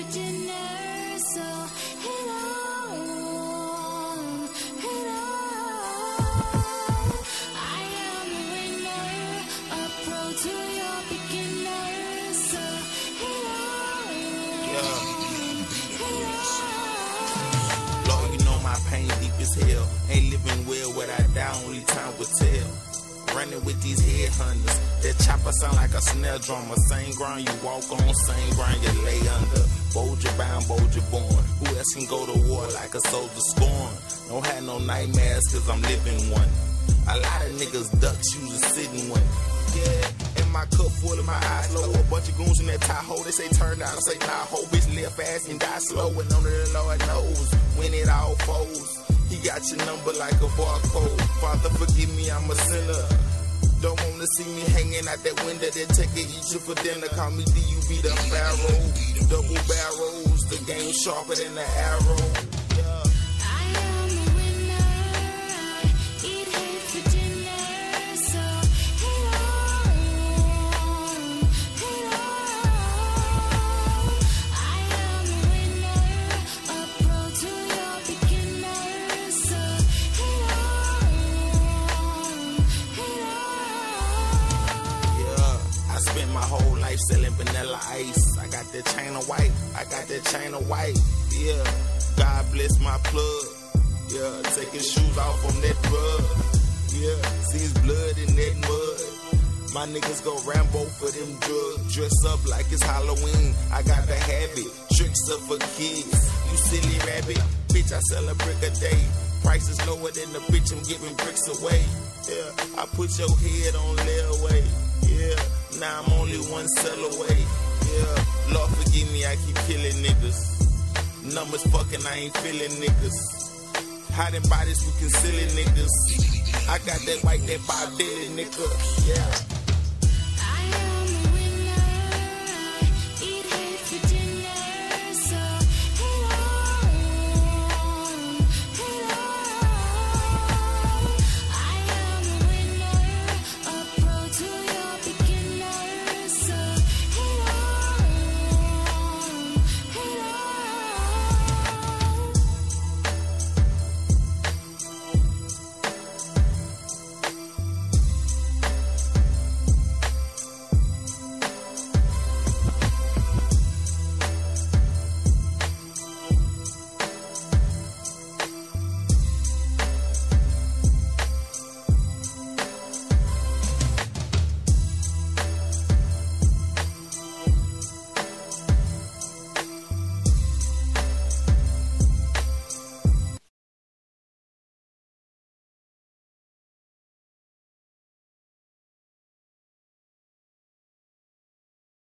for dinner, so hit on, hit on. I am a winner, a pro to your 800s. That chopper sound like a snare drummer. Same ground you walk on, same ground you lay under. Bold you bound, bold you born. Who else can go to war like a soldier scorn? Don't have no nightmares, cause I'm living one. A lot of niggas ducks use a sitting one. Yeah, in my cup full of my eyes low. A bunch of goons in that Tahoe, they say turn down, I say nah, whole bitch live fast and die slow. And only the Lord knows when it all folds. He got your number like a barcode. Father, forgive me, I'm a sinner. Don't wanna see me hanging out that window. They take it, eat you for dinner. Call me D.U.B. the Pharaoh. Double barrels, the game sharper than the arrow. Life selling vanilla ice. I got that chain of white, I got that chain of white. Yeah, God bless my plug. Yeah, taking shoes off on that rug. Yeah, sees blood in that mud. My niggas go Rambo for them drugs. Dress up like it's Halloween. I got the habit. Trix up for kids. You silly rabbit. Bitch, I sell a brick a day. Price is lower than the bitch I'm giving bricks away. Yeah, I put your head on layaway. Now I'm only one cell away. Yeah, Lord forgive me, I keep killing niggas. Numbers fucking, I ain't feeling niggas. Hiding bodies, we concealing niggas. I got that white, that Bob Dylan nigga. Yeah.